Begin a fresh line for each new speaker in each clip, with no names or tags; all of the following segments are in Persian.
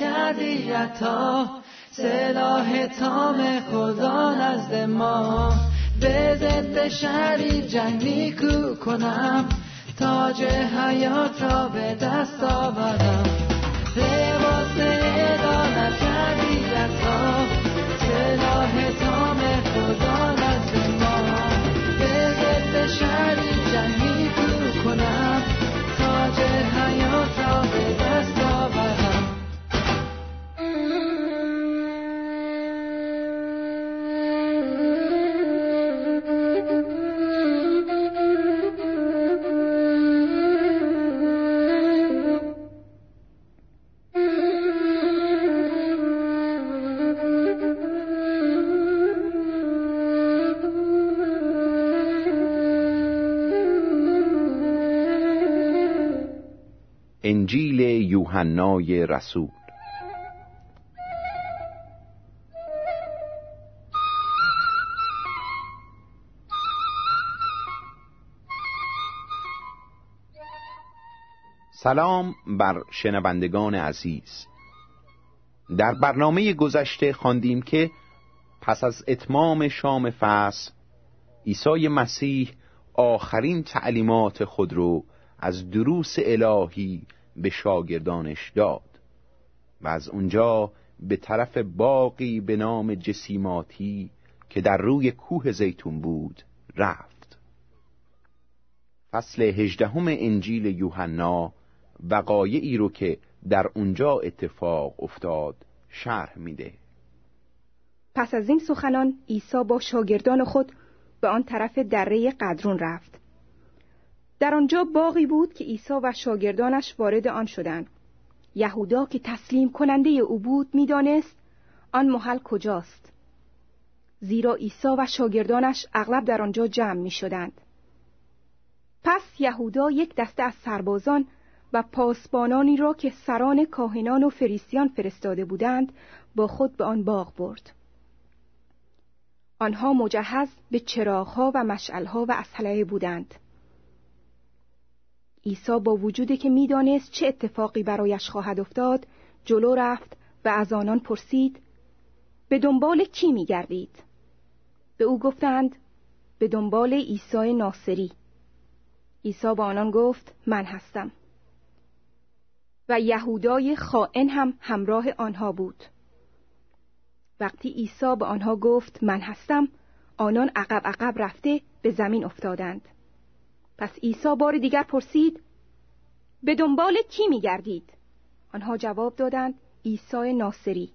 کردی عطا؟ سلاح تام خدا نزد ما. به ضد شری جنگی کو کنم. تاج حیات را به دست آورم. لباس عدالت کردی عطا؟ سلاح تام خدا نزد ما. به ضد شری جنگی کو کنم. تاج حیات را به دست آورم.
انجیل یوحنای رسول. سلام بر شنوندگان عزیز. در برنامه گذشته خواندیم که پس از اتمام شام فصل عیسی مسیح آخرین تعلیمات خود رو از دروس الهی به شاگردانش داد و از اونجا به طرف باقی به نام جسیماتی که در روی کوه زیتون بود رفت. فصل هجدهم انجیل یوحنا وقایعی رو که در اونجا اتفاق افتاد شرح میده.
پس از این سخنان عیسی با شاگردان خود به آن طرف دره قدرون رفت. در آنجا باغی بود که عیسی و شاگردانش وارد آن شدند یهودا که تسلیم کننده او بود می‌دانست آن محل کجاست زیرا عیسی و شاگردانش اغلب در آنجا جمع می شدند. پس یهودا یک دسته از سربازان و پاسبانانی را که سران کاهنان و فریسیان فرستاده بودند با خود به آن باغ برد. آنها مجهز به چراغها و مشعلها و اسلحه بودند. عیسی با وجودی که می‌دانست چه اتفاقی برایش خواهد افتاد جلو رفت و از آنان پرسید به دنبال کی می گردید؟ به او گفتند به دنبال عیسی ناصری. عیسی با آنان گفت من هستم. و یهودای خائن هم همراه آنها بود. وقتی عیسی به آنها گفت من هستم آنان عقب عقب رفته به زمین افتادند. پس عیسی بار دیگر پرسید به دنبال کی می گردید؟ آنها جواب دادند عیسی ناصری.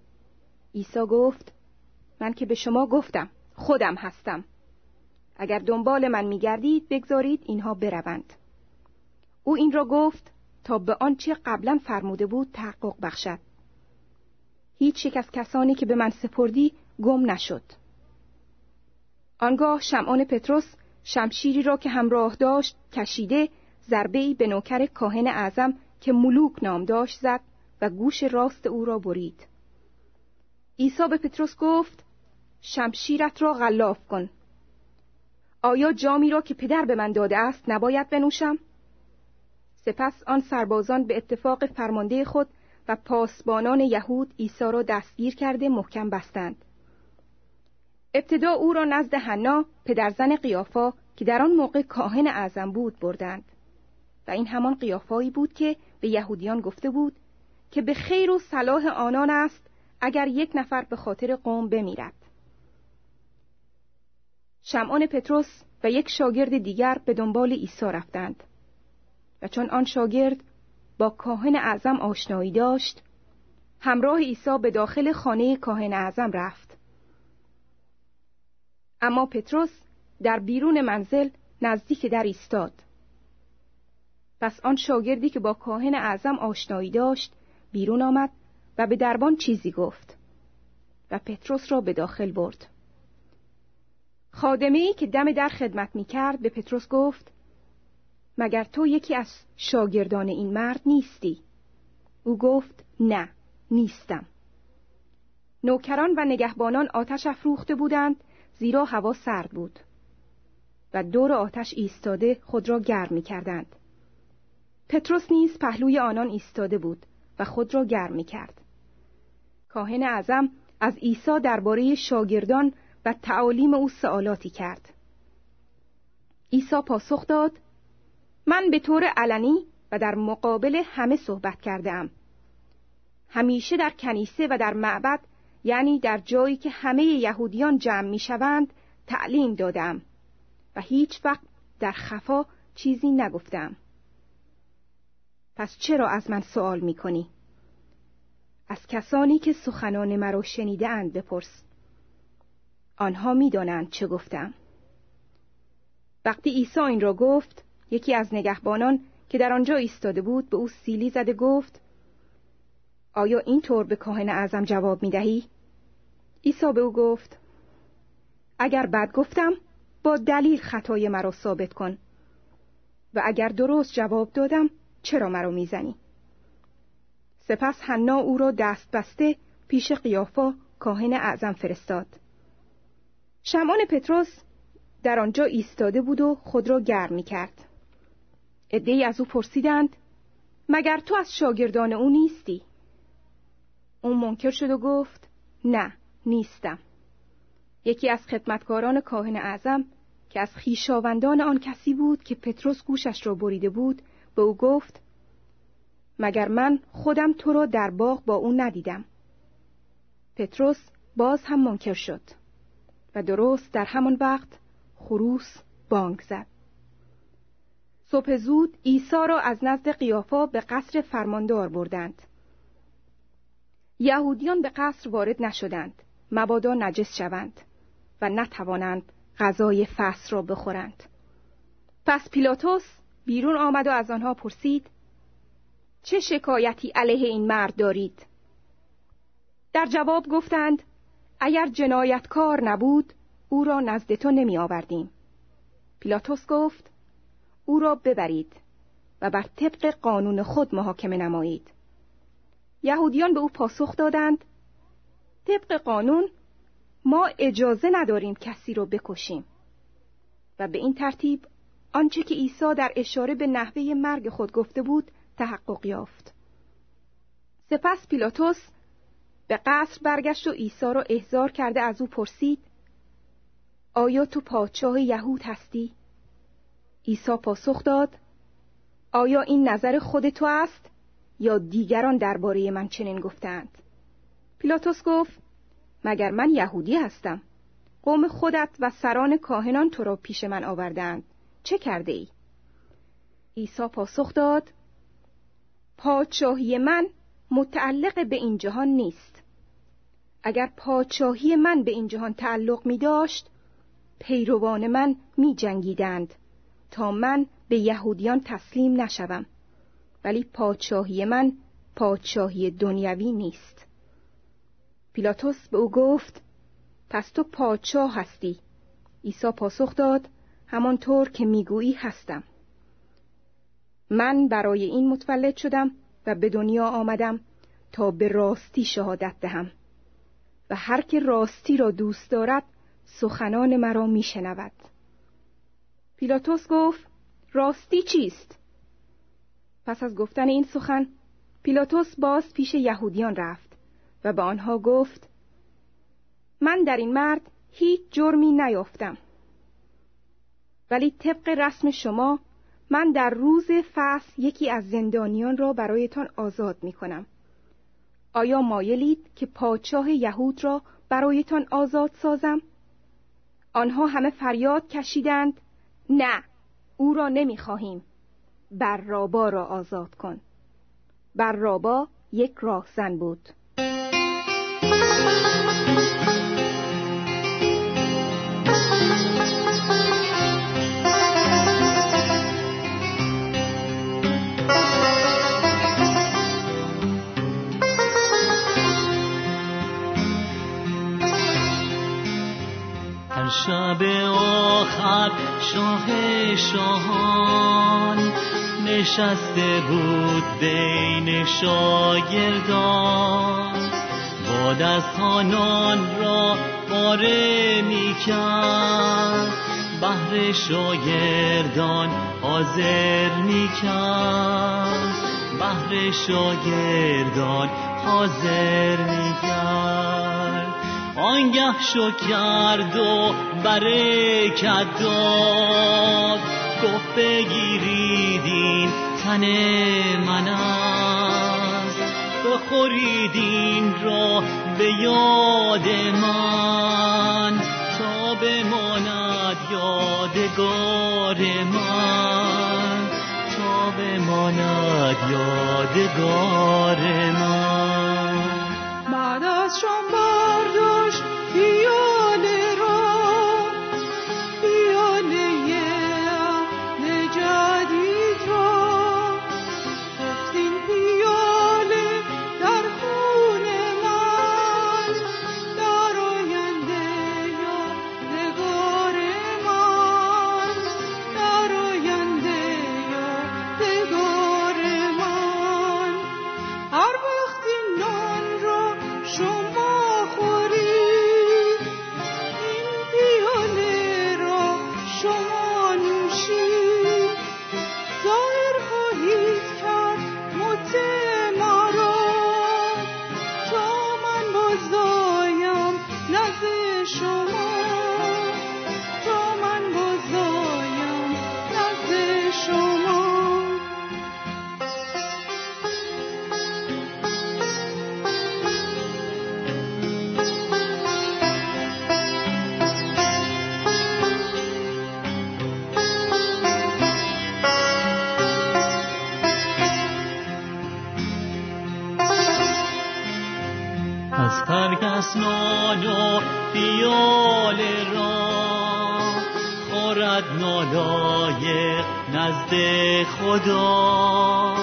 عیسی گفت من که به شما گفتم خودم هستم. اگر دنبال من میگردید بگذارید اینها بروند. او این را گفت تا به آنچه قبلا فرموده بود تحقق بخشد. هیچ یک از کسانی که به من سپردی گم نشد. آنگاه شمعان پتروس شمشیری را که همراه داشت کشیده ضربه‌ای به نوکر کاهن اعظم که ملوک نام داشت زد و گوش راست او را برید. عیسی به پتروس گفت شمشیرت را غلاف کن. آیا جامی را که پدر به من داده است نباید بنوشم؟ سپس آن سربازان به اتفاق فرمانده خود و پاسبانان یهود عیسی را دستگیر کرده محکم بستند. ابتدا او را نزد حنا پدرزن قیافا که در آن موقع کاهن اعظم بود بردند. و این همان قیافایی بود که به یهودیان گفته بود که به خیر و صلاح آنان است اگر یک نفر به خاطر قوم بمیرد. شمعان پتروس و یک شاگرد دیگر به دنبال عیسی رفتند. و چون آن شاگرد با کاهن اعظم آشنایی داشت همراه عیسی به داخل خانه کاهن اعظم رفت. اما پتروس در بیرون منزل نزدیک در ایستاد. پس آن شاگردی که با کاهن اعظم آشنایی داشت بیرون آمد و به دربان چیزی گفت و پتروس را به داخل برد. خادمه که دم در خدمت می کرد به پتروس گفت مگر تو یکی از شاگردان این مرد نیستی؟ او گفت نه نیستم. نوکران و نگهبانان آتش افروخته بودند زیرا هوا سرد بود و دور آتش ایستاده خود را گرم می کردند. پتروس نیز پهلوی آنان ایستاده بود و خود را گرم می کرد. کاهن اعظم از عیسی درباره شاگردان و تعالیم او سوالاتی کرد. عیسی پاسخ داد من به طور علنی و در مقابل همه صحبت کردم. همیشه در کنیسه و در معبد یعنی در جایی که همه یهودیان جمع می شوند تعلیم دادم و هیچ وقت در خفا چیزی نگفتم. پس چرا از من سوال می کنی؟ از کسانی که سخنان مرا شنیده اند بپرس. آنها می‌دانند چه گفتم. وقتی عیسی این را گفت، یکی از نگهبانان که در آنجا ایستاده بود به او سیلی زده گفت آیا این طور به کاهن اعظم جواب می دهی؟ عیسی به او گفت اگر بد گفتم با دلیل خطای مرا ثابت کن و اگر درست جواب دادم چرا مرا می‌زنی؟ سپس حنا او را دست بسته پیش قیافا کاهن اعظم فرستاد. شمان پتروس در آنجا ایستاده بود و خود را گرم می کرد. ادهی از او پرسیدند مگر تو از شاگردان او نیستی؟ او منکر شد و گفت نه نیستم. یکی از خدمتکاران کاهن اعظم که از خیشاوندان آن کسی بود که پتروس گوشش را بریده بود به او گفت مگر من خودم تو را در باغ با او ندیدم؟ پتروس باز هم منکر شد و درست در همان وقت خروس بانگ زد. صبح زود عیسی را از نزد قیافا به قصر فرماندار بردند. یهودیان به قصر وارد نشدند مبادا نجس شوند و نتوانند غذای فس را بخورند پس پیلاتوس بیرون آمد و از آنها پرسید چه شکایتی علیه این مرد دارید؟ در جواب گفتند اگر جنایتکار نبود او را نزد تو نمی آوردیم. پیلاتوس گفت او را ببرید و بر طبق قانون خود محاکمه نمایید. یهودیان به او پاسخ دادند طبق قانون ما اجازه نداریم کسی را بکشیم. و به این ترتیب آنچه که عیسی در اشاره به نحوه مرگ خود گفته بود تحقق یافت. سپس پیلاتوس به قصر برگشت و عیسی را احضار کرده از او پرسید آیا تو پادشاه یهود هستی؟ عیسی پاسخ داد آیا این نظر خود تو است؟ یا دیگران درباره من چنین گفتند؟ پیلاتوس گفت مگر من یهودی هستم؟ قوم خودت و سران کاهنان تو را پیش من آوردند. چه کرده ای؟ عیسی پاسخ داد پادشاهی من متعلق به این جهان نیست. اگر پادشاهی من به این جهان تعلق می داشت پیروان من می جنگیدند تا من به یهودیان تسلیم نشوم. ولی پادشاهی من پادشاهی دنیوی نیست. پیلاتوس به او گفت پس تو پادشاه هستی. عیسی پاسخ داد همانطور که می‌گویی هستم. من برای این متولد شدم و به دنیا آمدم تا به راستی شهادت دهم. و هر که راستی را دوست دارد سخنان مرا میشنود. پیلاتوس گفت راستی چیست؟ پس از گفتن این سخن پیلاتوس باز پیش یهودیان رفت و به آنها گفت من در این مرد هیچ جرمی نیافتم ولی طبق رسم شما من در روز فصل یکی از زندانیان را برایتان آزاد می کنم. آیا مایلید که پادشاه یهود را برایتان آزاد سازم؟ آنها همه فریاد کشیدند نه او را نمی خواهیم رابا را آزاد کن. رابا یک راهزن بود.
شب آخر شاه شاهان نشسته بود بین شاگردان. با دستانان را پاره می کرد بهر شاگردان حاضر می کرد بهر شاگردان حاضر می کرد آنگه شو کرد و برکت داد گفت بگیریدین تن من است. بخوریدین را به یاد من. تا بماند یادگار من. تا بماند یادگار من.
بعد از شما پیاله
اسنان و پیال را خورد نالایق نزد خدا.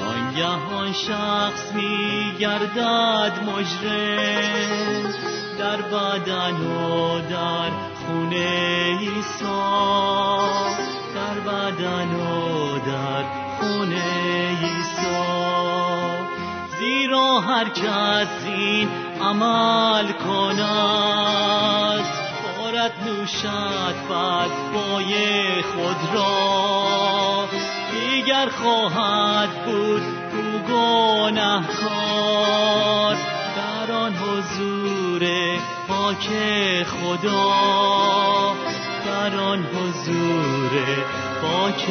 آنگه شخص می گردد مجرم در بدن و در خونه ایسا در بدن و در خونه ایسا زیرا هر کس عمل کند. بارد نوشد بای خود را. دیگر خواهد بود او گناهکار در آن حضور پاک خدا. در آن حضور پاک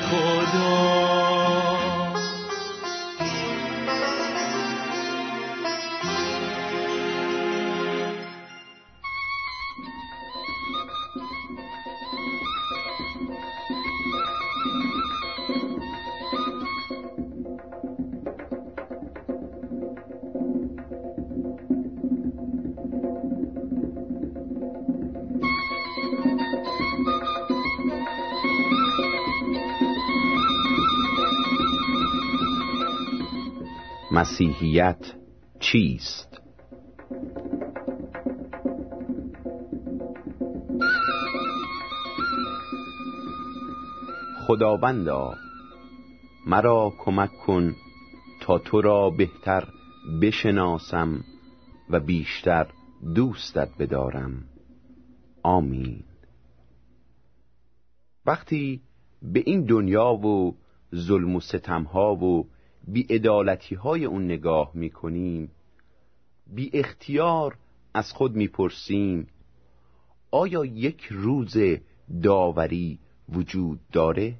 خدا.
مسیحیت چیست؟ خداوندا مرا کمک کن تا تو را بهتر بشناسم و بیشتر دوستت بدارم. آمین. وقتی به این دنیا و ظلم و ستمها و بیعدالتی های اون نگاه می‌کنیم. بی اختیار از خود می‌پرسیم. آیا یک روز داوری وجود داره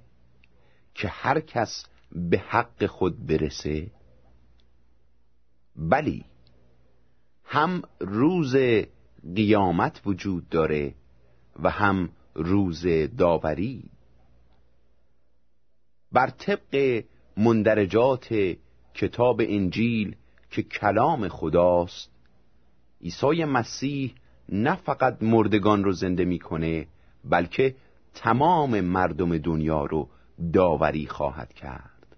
که هر کس به حق خود برسه؟ بلی هم روز قیامت وجود داره و هم روز داوری. بر طبق مندرجات کتاب انجیل که کلام خداست. عیسی مسیح نه فقط مردگان رو زنده می‌کنه بلکه تمام مردم دنیا رو داوری خواهد کرد.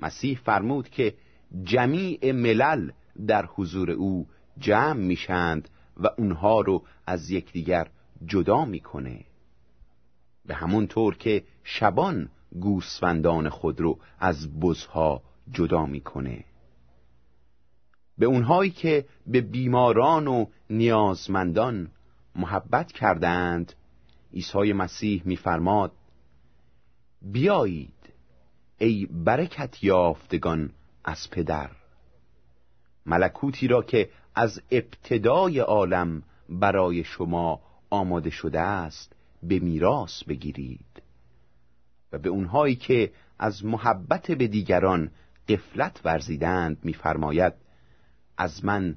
مسیح فرمود که جمیع ملل در حضور او جمع میشند و اونها رو از یکدیگر جدا می‌کنه. به همون طور که شبان گوسفندان خود رو از بزها جدا می‌کنه. به اونهایی که به بیماران و نیازمندان محبت کردند عیسی مسیح میفرماد بیایید ای برکت یافتگان از پدر ملکوتی را که از ابتدای عالم برای شما آماده شده است به میراث بگیرید. و به اونهایی که از محبت به دیگران قفلت ورزیدند میفرماید از من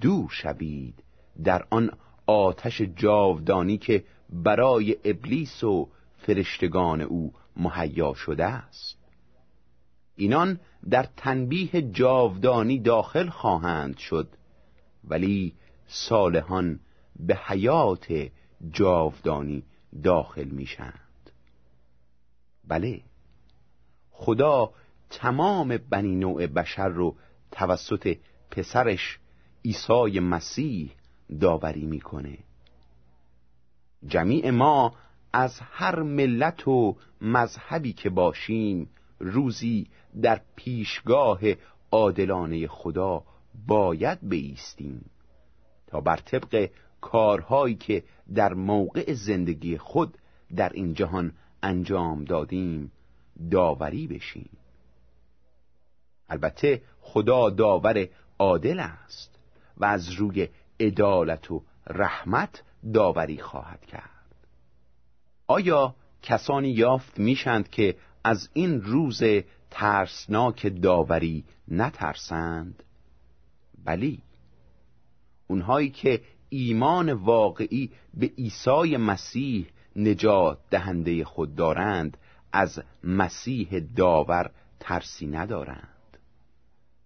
دور شوید در آن آتش جاودانی که برای ابلیس و فرشتگان او مهیا شده است. اینان در تنبیه جاودانی داخل خواهند شد ولی صالحان به حیات جاودانی داخل میشند بله. خدا تمام بنی نوع بشر رو توسط پسرش عیسی مسیح داوری می‌کنه. جمیع ما از هر ملت و مذهبی که باشیم روزی در پیشگاه عادلانه خدا باید بیستیم تا بر طبق کارهایی که در موقع زندگی خود در این جهان انجام دادیم داوری بشیم. البته خدا داور عادل است و از روی عدالت و رحمت داوری خواهد کرد. آیا کسانی یافت میشند که از این روز ترسناک داوری نترسند؟ بلی. اونهایی که ایمان واقعی به عیسی مسیح نجات دهنده خود دارند از مسیح داور ترسی ندارند.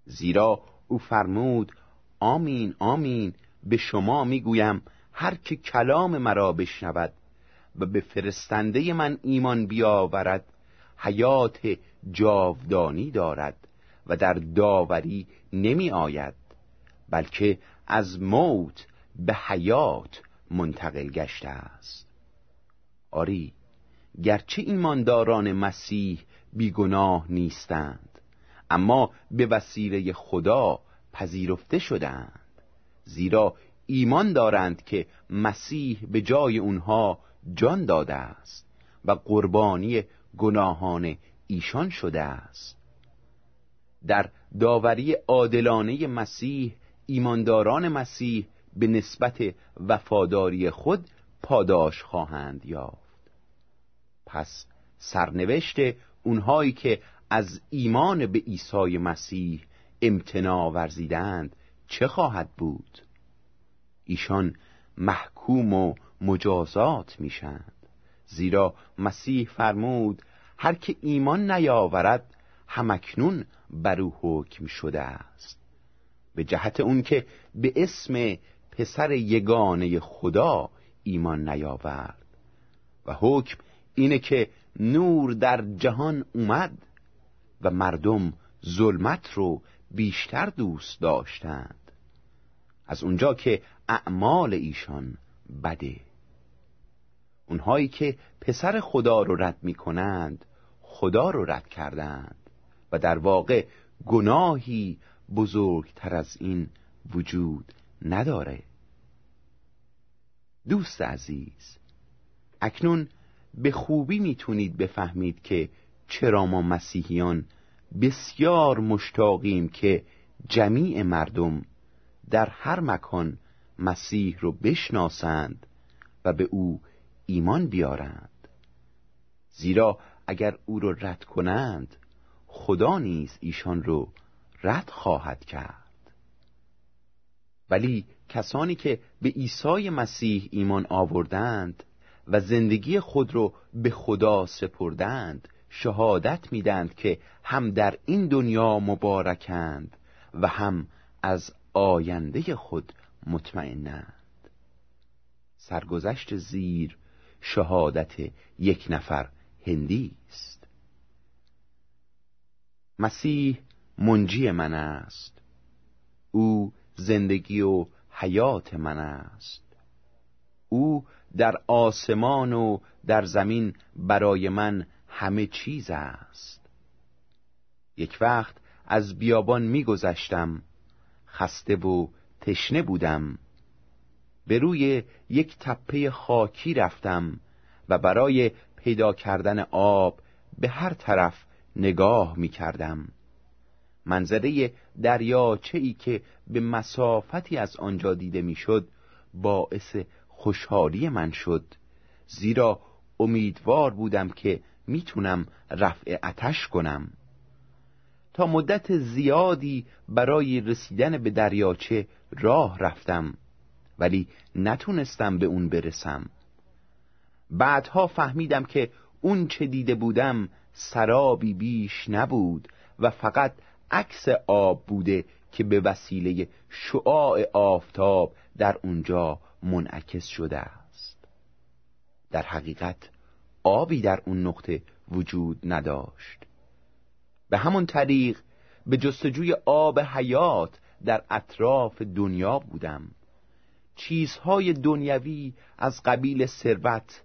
زیرا او فرمود آمین آمین به شما می‌گویم هر که کلام مرا بشنود و به فرستنده من ایمان بیاورد حیات جاودانی دارد و در داوری نمی آید بلکه از موت به حیات منتقل گشته است. آری گرچه ایمانداران مسیح بیگناه نیستند اما به وسیله خدا پذیرفته شدند زیرا ایمان دارند که مسیح به جای اونها جان داده است و قربانی گناهان ایشان شده است. در داوری عادلانه مسیح ایمانداران مسیح به نسبت وفاداری خود پاداش خواهند یافت. پس سرنوشت اونهایی که از ایمان به عیسی مسیح امتنا ورزیدند چه خواهد بود؟ ایشان محکوم و مجازات میشند. زیرا مسیح فرمود هر که ایمان نیاورد همکنون بر او حکم شده است. به جهت اون که به اسم پسر یگانه خدا ایمان نیاورد. و حکم اینه که نور در جهان اومد و مردم ظلمت رو بیشتر دوست داشتند. از اونجا که اعمال ایشان بده. اونهایی که پسر خدا رو رد می کنند خدا رو رد کردند و در واقع گناهی بزرگتر از این وجود نداره. دوست عزیز اکنون به خوبی می‌تونید بفهمید که چرا ما مسیحیان بسیار مشتاقیم که جمیع مردم در هر مکان مسیح رو بشناسند و به او ایمان بیارند. زیرا اگر او رو رد کنند خدا نیز ایشان رو رد خواهد کرد. ولی کسانی که به عیسی مسیح ایمان آوردند و زندگی خود رو به خدا سپردند شهادت میدند که هم در این دنیا مبارکند و هم از آینده خود مطمئنند. سرگذشت زیر شهادت یک نفر هندی است. مسیح منجی من است. او زندگی و حیات من است. او در آسمان و در زمین برای من همه چیز است. یک وقت از بیابان میگذشتم خسته و تشنه بودم. به روی یک تپه خاکی رفتم و برای پیدا کردن آب به هر طرف نگاه می کردم منظره دریاچه ای که به مسافتی از آنجا دیده می‌شد باعث خوشحالی من شد. زیرا امیدوار بودم که می‌تونم رفع اتش کنم. تا مدت زیادی برای رسیدن به دریاچه راه رفتم ولی نتونستم به اون برسم. بعدها فهمیدم که اون چه دیده بودم سرابی بیش نبود و فقط عکس آب بوده که به وسیله شعاع آفتاب در اونجا منعکس شده است. در حقیقت آبی در اون نقطه وجود نداشت. به همون طریق به جستجوی آب حیات در اطراف دنیا بودم. چیزهای دنیوی از قبیل ثروت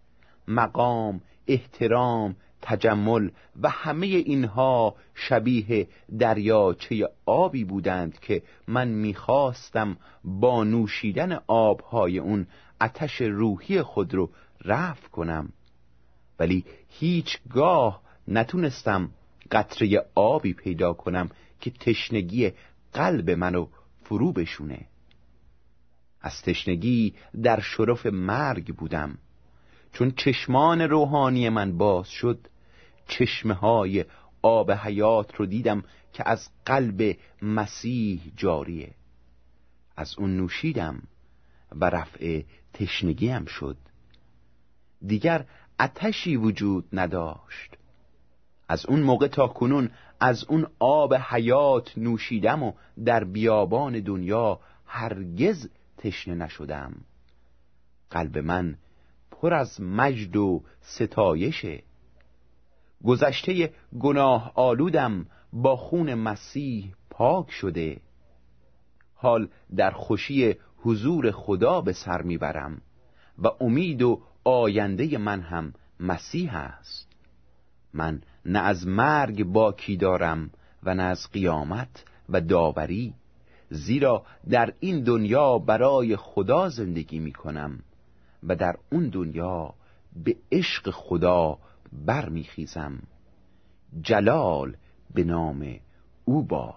مقام احترام تجمل و همه اینها شبیه دریاچه آبی بودند که من می‌خواستم با نوشیدن آبهای اون اتش روحی خود رو رفع کنم. ولی هیچگاه نتونستم قطره آبی پیدا کنم که تشنگی قلب منو فرو بشونه. از تشنگی در شرف مرگ بودم. چون چشمان روحانی من باز شد چشمه های آب حیات رو دیدم که از قلب مسیح جاریه. از اون نوشیدم و رفع تشنگیم شد. دیگر اتشی وجود نداشت. از اون موقع تا کنون از اون آب حیات نوشیدم و در بیابان دنیا هرگز تشنه نشدم. قلب من پر از مجد و ستایشه. گذشته گناه آلودم با خون مسیح پاک شده. حال در خوشی حضور خدا به سر می‌برم و امید و آینده من هم مسیح است. من نه از مرگ باکی دارم و نه از قیامت و داوری زیرا در این دنیا برای خدا زندگی می کنم و در اون دنیا به عشق خدا برمیخیزم. جلال به نام او باد.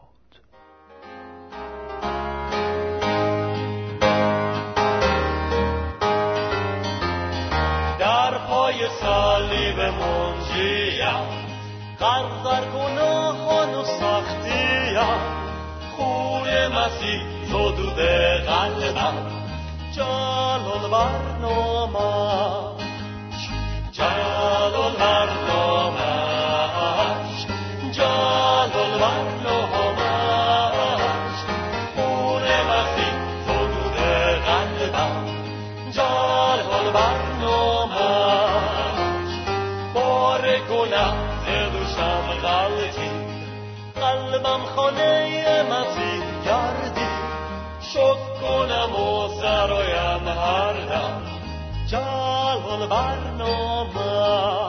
در پای صلیب منجیم غرق در گناهان و سختیم خون مسیح زدود قلبم جلال برنامش هر برنامه